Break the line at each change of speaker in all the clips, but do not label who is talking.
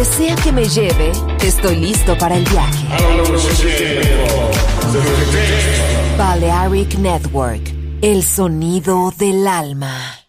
donde sea que me lleve, estoy listo para el viaje. Balearic Network, el sonido del alma.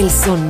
El sonido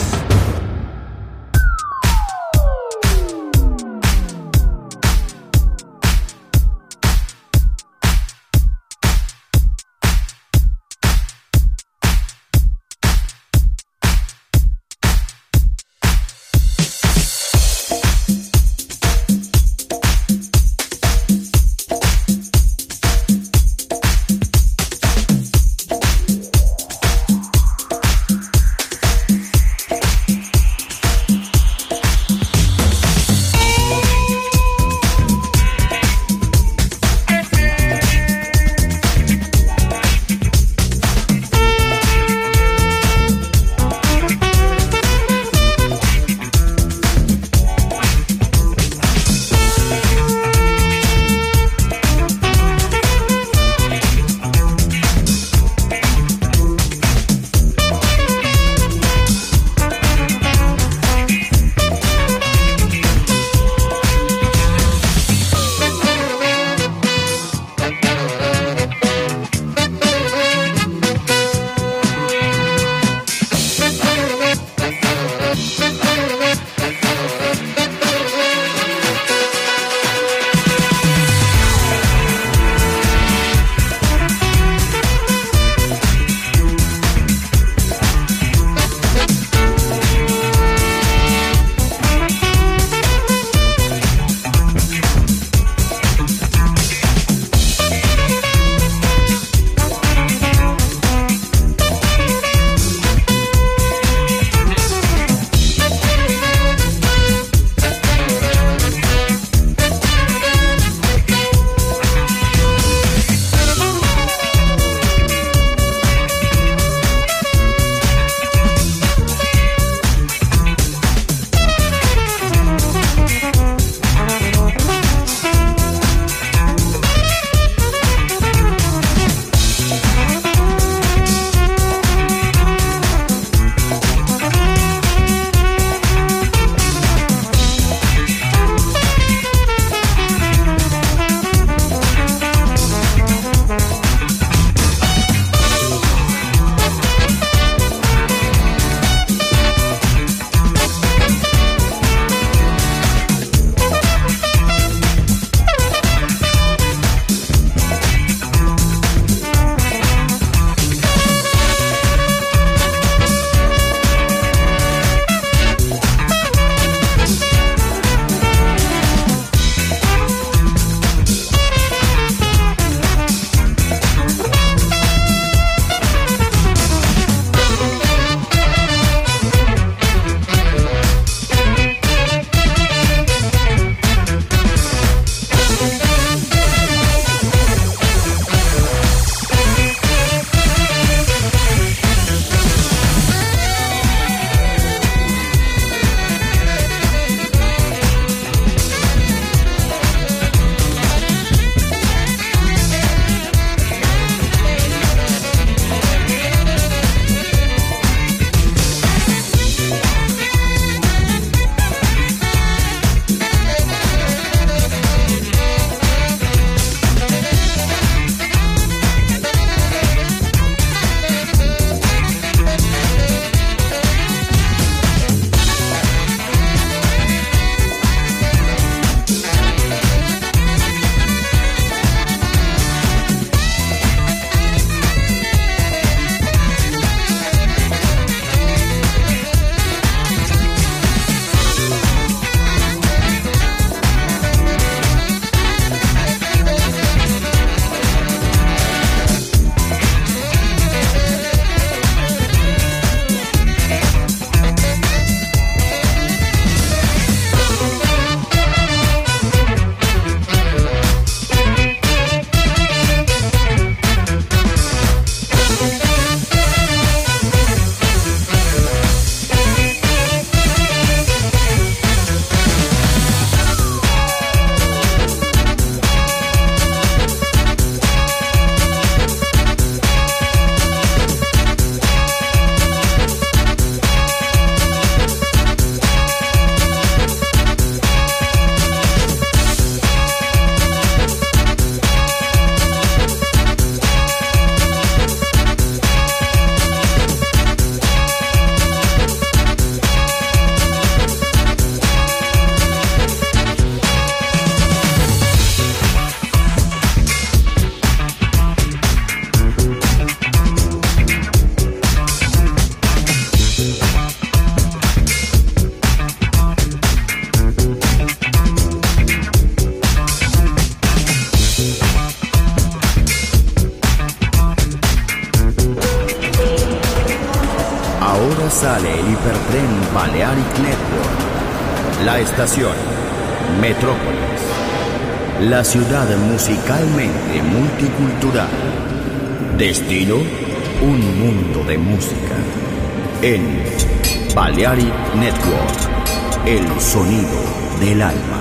Sonido del alma.